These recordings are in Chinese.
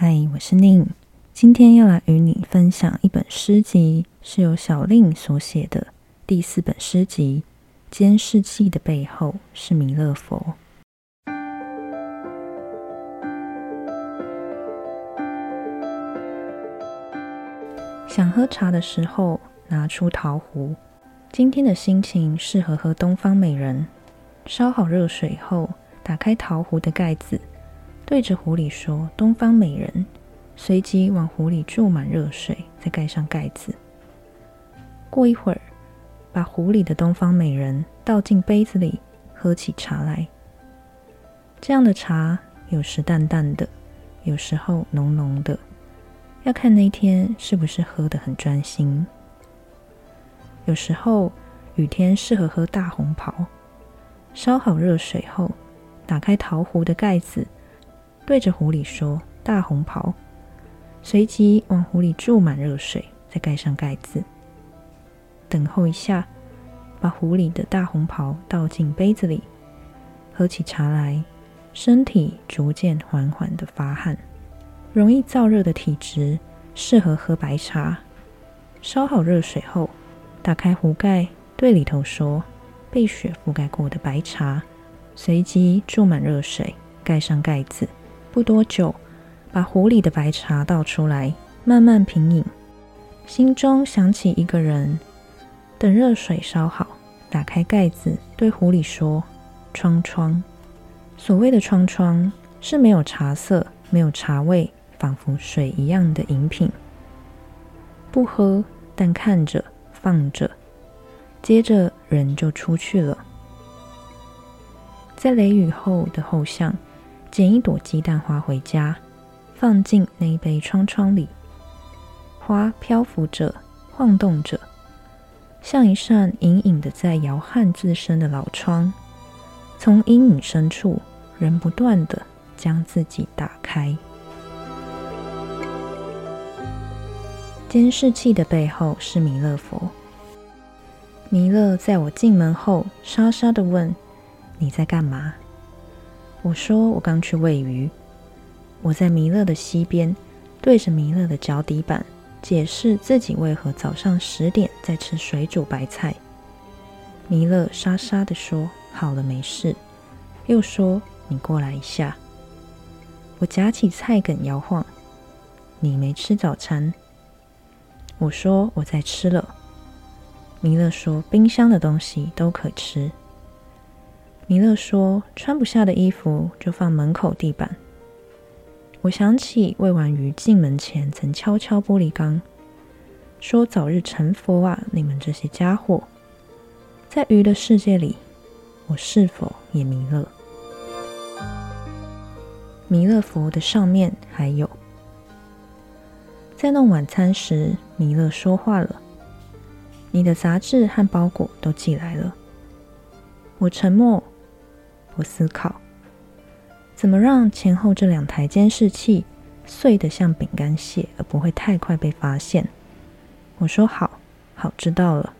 嗨，我是宁，今天要来与你分享一本诗集，是由小令所写的第四本诗集《监视器的背后是弥勒佛》。想喝茶的时候，拿出陶壶。今天的心情适合喝东方美人。烧好热水后，打开陶壶的盖子，对着壶里说“东方美人”，随即往壶里注满热水，再盖上盖子。过一会儿，把壶里的东方美人倒进杯子里，喝起茶来。这样的茶，有时淡淡的，有时候浓浓的，要看那天是不是喝得很专心。有时候雨天适合喝大红袍。烧好热水后，打开陶壶的盖子，对着壶里说“大红袍”，随即往壶里注满热水，再盖上盖子。等候一下，把壶里的大红袍倒进杯子里，喝起茶来，身体逐渐缓缓的发汗。容易燥热的体质适合喝白茶。烧好热水后，打开壶盖，对里头说。被雪覆盖过的白茶，随即注满热水，盖上盖子。不多久，把壶里的白茶倒出来，慢慢品饮。心中想起一个人。等热水烧好，打开盖子，对壶里说：“窗窗。”所谓的窗窗，是没有茶色、没有茶味，仿佛水一样的饮品。不喝，但看着，放着。接着人就出去了，在雷雨后的后巷，捡一朵鸡蛋花回家，放进那一杯窗窗里。花漂浮着，晃动着，像一扇隐隐的在摇撼自身的老窗。从阴影深处，人不断的将自己打开。监视器的背后是弥勒佛。弥勒在我进门后，沙沙的问：“你在干嘛？”我说：“我刚去喂鱼。”我在弥勒的西边，对着弥勒的脚底板，解释自己为何早上十点在吃水煮白菜。弥勒沙沙的说：“好了，没事。”又说：“你过来一下。”我夹起菜梗摇晃：“你没吃早餐？”我说：“我在吃了。”弥勒说：“冰箱的东西都可吃。”弥勒说：“穿不下的衣服就放门口地板。”我想起喂完鱼进门前曾敲敲玻璃缸，说：“早日成佛啊！你们这些家伙，在鱼的世界里，我是否也弥勒？弥勒佛的上面还有，在弄晚餐时，弥勒说话了。”你的杂志和包裹都寄来了。我沉默，我思考，怎么让前后这两台监视器碎得像饼干屑，而不会太快被发现。我说好，好，知道了。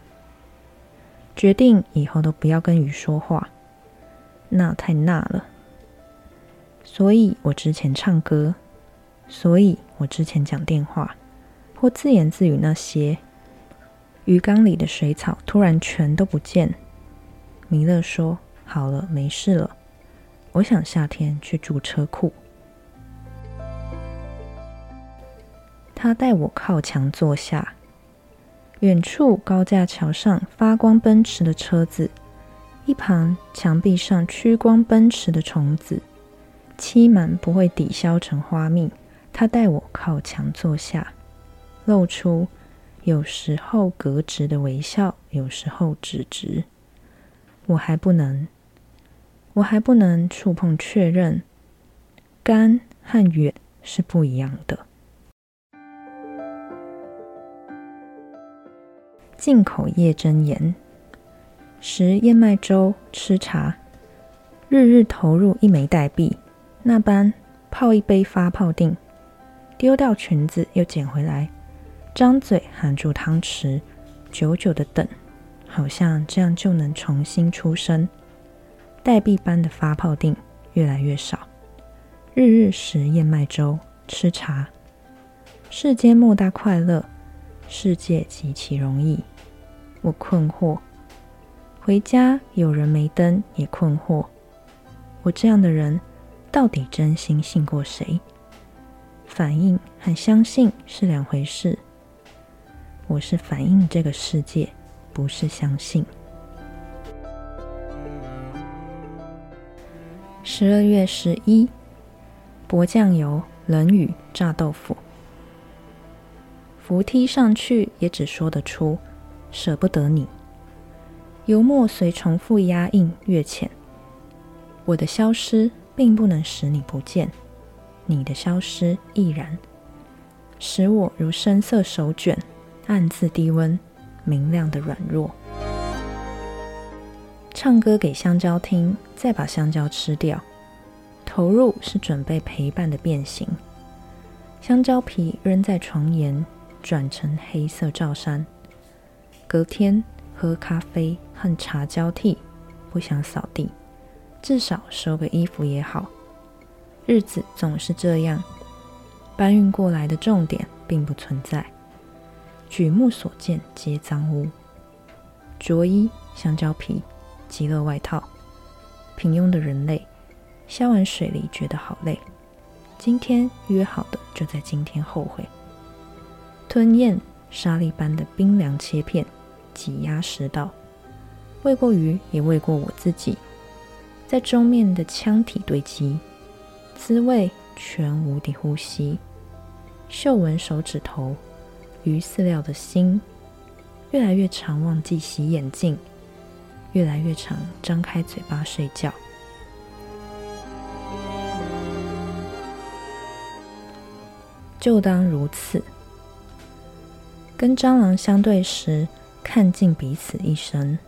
决定以后都不要跟鱼说话，那太那了。所以我之前唱歌，所以我之前讲电话，或自言自语那些。鱼缸里的水草突然全都不见。弥勒说：“好了，没事了。我想夏天去住车库。”他带我靠墙坐下。远处高架桥上发光奔驰的车子，一旁墙壁上趋光奔驰的虫子，漆满不会抵消成花蜜。他带我靠墙坐下，露出。有时候格直的微笑，有时候直直。我还不能，我还不能触碰确认，干和远是不一样的。进口叶真言：食燕麦粥，吃茶，日日投入一枚代币，那般泡一杯发泡定，丢掉裙子又捡回来。张嘴含住汤匙，久久的等，好像这样就能重新出生。代币般的发泡锭越来越少，日日食燕麦粥，吃茶。世间莫大快乐，世界极其容易。我困惑。回家有人没灯，也困惑。我这样的人，到底真心信过谁？反应和相信是两回事。我是反应这个世界，不是相信。十二月十一，薄酱油冷雨炸豆腐，扶梯上去也只说得出舍不得你。油墨随重复压印越浅，我的消失并不能使你不见，你的消失亦然，使我如深色手卷，暗自低温，明亮的软弱。唱歌给香蕉听，再把香蕉吃掉，投入是准备陪伴的变形。香蕉皮扔在床沿，转成黑色罩衫。隔天。喝咖啡和茶交替，不想扫地，至少收个衣服也好。日子总是这样，搬运过来的重点并不存在，举目所见皆脏污。着衣、香蕉皮、极乐外套，平庸的人类，消完水里觉得好累。今天约好的就在今天后悔，吞咽沙粒般的冰凉切片。挤压食道，喂过鱼，也喂过我自己，在中面的腔体堆积，滋味全无的呼吸，嗅闻手指头，鱼饲料的心，越来越常忘记洗眼镜，越来越常张开嘴巴睡觉，就当如此。跟蟑螂相对时。看尽彼此一生，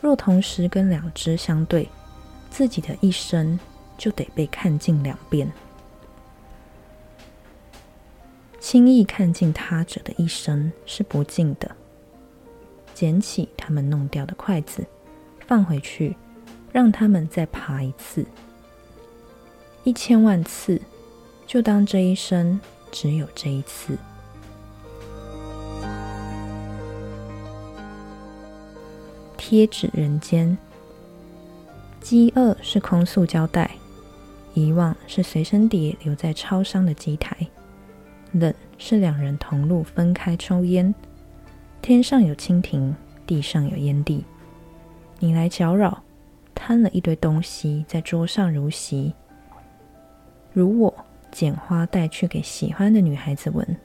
若同时跟两只相对，自己的一生就得被看尽两遍。轻易看尽他者的一生是不敬的。捡起他们弄掉的筷子，放回去，让他们再爬一次，一千万次，就当这一生只有这一次。贴纸人间，饥饿是空塑胶袋，遗忘是随身碟留在超商的机台，冷是两人同路分开抽烟。天上有蜻蜓，地上有烟蒂，你来搅扰，摊了一堆东西在桌上如席。如我捡花带去给喜欢的女孩子闻，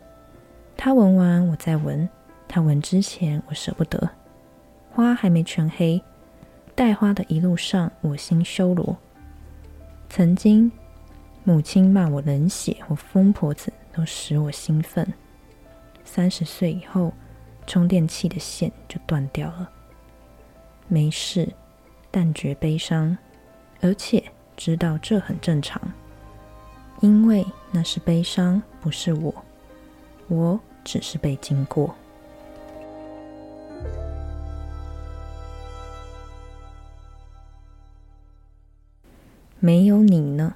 她闻完我再闻，她闻之前我舍不得。花还没全黑，带花的一路上，我心修罗。曾经，母亲骂我冷血或疯婆子，都使我兴奋。三十岁以后，充电器的线就断掉了。没事，但觉悲伤，而且知道这很正常，因为那是悲伤，不是我，我只是被经过。没有你呢，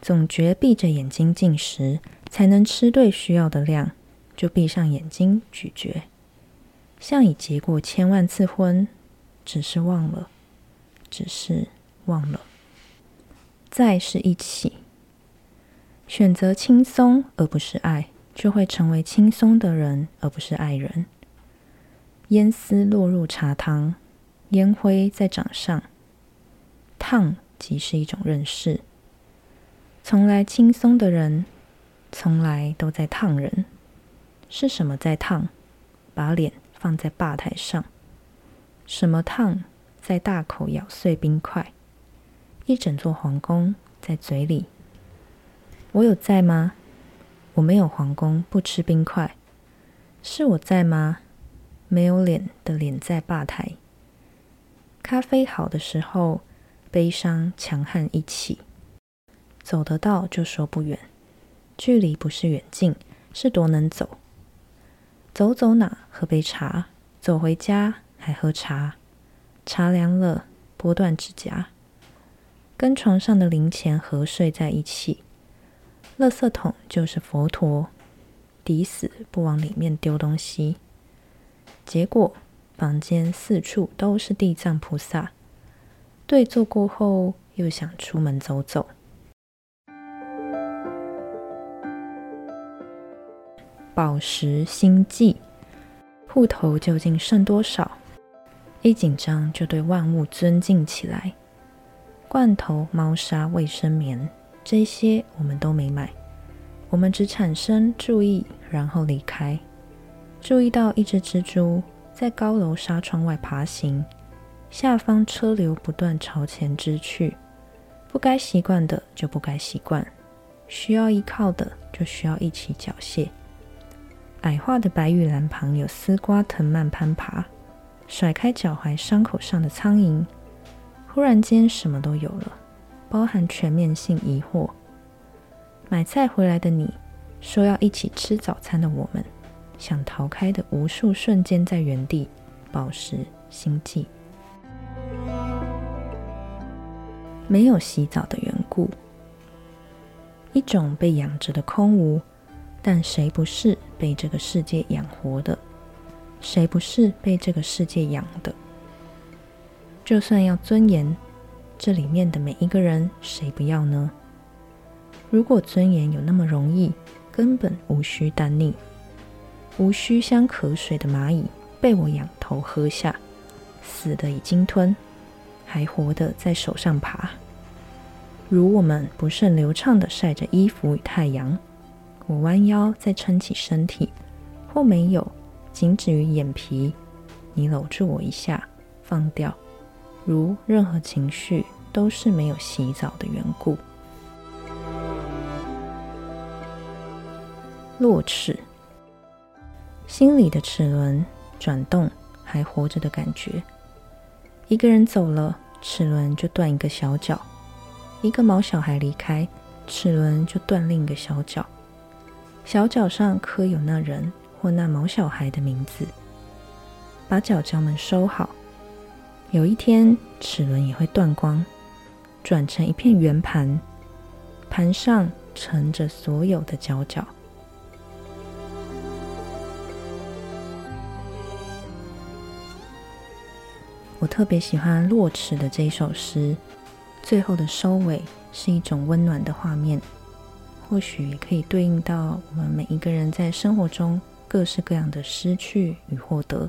总觉闭着眼睛进食才能吃对需要的量，就闭上眼睛咀嚼，像已结过千万次婚，只是忘了，只是忘了。再是一起，选择轻松而不是爱，就会成为轻松的人而不是爱人。烟丝落入茶汤，烟灰在掌上。烫即是一种认识。从来轻松的人，从来都在烫人。是什么在烫？把脸放在吧台上。什么烫？在大口咬碎冰块。一整座皇宫在嘴里。我有在吗？我没有皇宫，不吃冰块。是我在吗？没有脸的脸在吧台。咖啡好的时候。悲伤强悍一起，走得到就说不远。距离不是远近，是多能走。走走哪？喝杯茶。走回家还喝茶。茶凉了，剥断指甲。跟床上的零钱合睡在一起。垃圾桶就是佛陀，抵死不往里面丢东西。结果房间四处都是地藏菩萨。对坐过后，又想出门走走。宝石心悸，户头究竟剩多少？一紧张就对万物尊敬起来。罐头、猫砂、卫生棉。这些我们都没买，我们只产生注意，然后离开。注意到一只蜘蛛在高楼纱窗外爬行，下方车流不断朝前支去。不该习惯的就不该习惯，需要依靠的就需要一起缴械。矮化的白玉兰旁有丝瓜藤蔓攀爬，甩开脚踝伤口上的苍蝇。忽然间，什么都有了。包含全面性疑惑。买菜回来的你，说要一起吃早餐的我们，想逃开的无数瞬间，在原地保持心悸。没有洗澡的缘故，一种被养着的空无。但谁不是被这个世界养活的？谁不是被这个世界养的？就算要尊严。这里面的每一个人，谁不要呢？如果尊严有那么容易，根本无需单逆，无需像渴水的蚂蚁被我仰头喝下，死的已经吞，还活的在手上爬。如我们不甚流畅的晒着衣服与太阳，我弯腰再撑起身体，或没有，仅止于眼皮，你搂住我一下，放掉。如任何情绪都是没有洗澡的缘故。落齿，心里的齿轮转动，还活着的感觉。一个人走了，齿轮就断一个小角；一个毛小孩离开，齿轮就断另一个小角。小角上刻有那人或那毛小孩的名字。把角角们收好。有一天，齿轮也会断光，转成一片圆盘，盘上盛着所有的角角。我特别喜欢落齿的这一首诗，最后的收尾是一种温暖的画面，或许也可以对应到我们每一个人在生活中各式各样的失去与获得。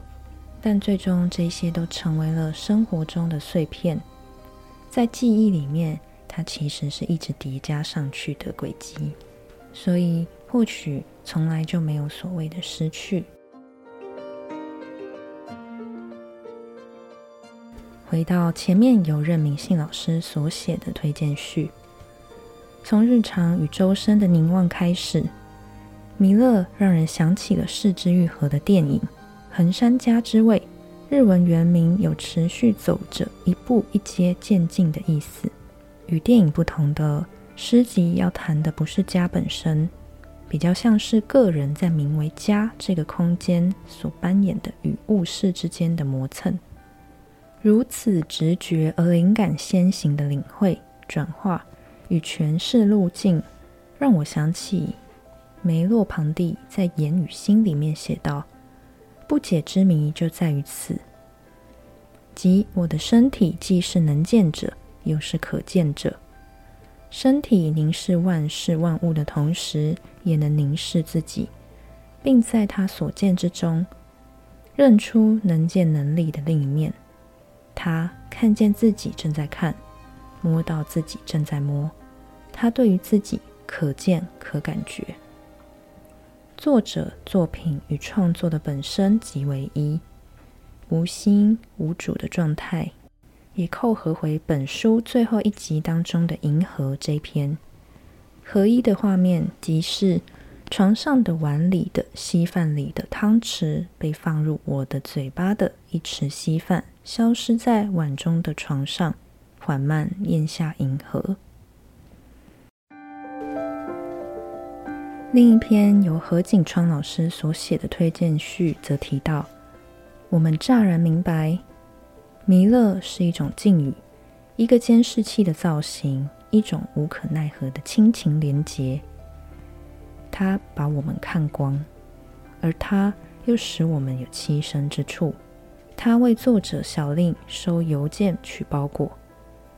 但最终，这些都成为了生活中的碎片，在记忆里面，它其实是一直叠加上去的轨迹，所以或许从来就没有所谓的失去。回到前面由任明信老师所写的推荐序，从日常与周身的凝望开始，弥勒让人想起了四之愈合的电影。横山家之味，日文原名有持续走着一步一阶渐进的意思。与电影不同的诗集要谈的不是家本身，比较像是个人在名为家这个空间所扮演的与物事之间的磨蹭。如此直觉而灵感先行的领会、转化与诠释路径，让我想起梅洛庞蒂在《言与心》里面写道。不解之谜就在于此，即我的身体既是能见者，又是可见者。身体凝视万事万物的同时，也能凝视自己，并在他所见之中，认出能见能力的另一面。他看见自己正在看，摸到自己正在摸。他对于自己可见可感觉。作者作品与创作的本身即为一，无心无主的状态，也扣合回本书最后一集当中的《银河》这篇合一的画面，即是床上的碗里的稀饭里的汤匙被放入我的嘴巴的一匙稀饭，消失在碗中的床上，缓慢咽下银河。另一篇由何景川老师所写的推荐序则提到，我们乍然明白，弥勒是一种境语，一个监视器的造型，一种无可奈何的亲情连结。他把我们看光，而他又使我们有栖身之处。他为作者小令收邮件、取包裹。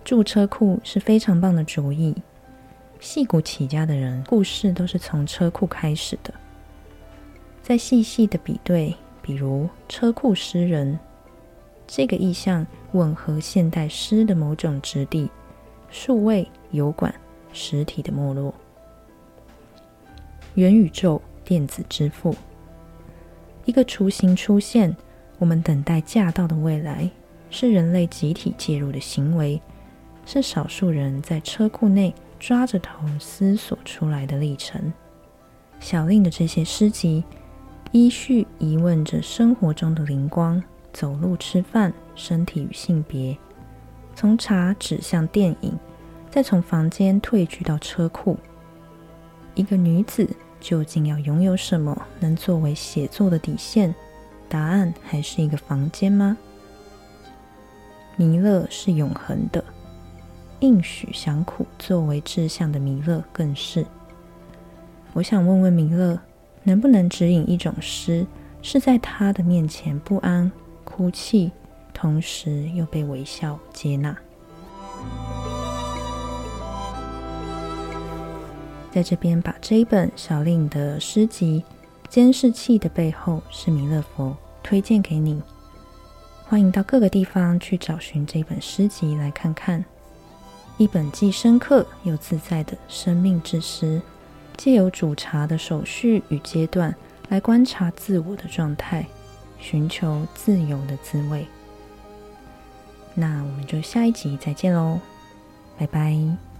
住车库是非常棒的主意。戏骨起家的人，故事都是从车库开始的。再细细的比对，比如车库诗人这个意象，吻合现代诗的某种质地，数位油管实体的没落。元宇宙电子支付，一个雏形出现。我们等待驾到的未来，是人类集体介入的行为，是少数人在车库内抓着头思索出来的历程。小令的这些诗集，依序疑问着生活中的灵光：走路、吃饭、身体与性别，从茶指向电影，再从房间退居到车库。一个女子究竟要拥有什么，能作为写作的底线？答案还是一个房间吗？弥勒是永恒的，应许享苦作为志向的弥勒更是。我想问问弥勒，能不能指引一种诗，是在他的面前不安、哭泣，同时又被微笑接纳？在这边把这一本小令的诗集《监视器的背后是弥勒佛》。推荐给你，欢迎到各个地方去找寻这本诗集来看看。一本既深刻又自在的生命之诗，借由煮茶的手续与阶段来观察自我的状态，寻求自由的滋味。那我们就下一集再见喽，拜拜。